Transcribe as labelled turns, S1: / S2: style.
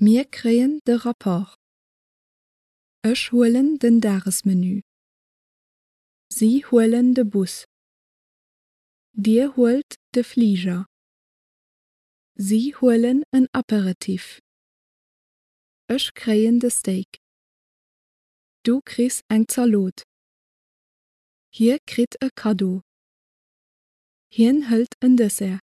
S1: Mir kreien de rapport. Ech holen den Daresmenü. Sie holen de Bus. Dir holt de Flieger. Sie holen ein Aperitif. Ech kreien de Steak. Du kriegst eng Zalot. Hier krit e Kado. Hien hält en Dessert.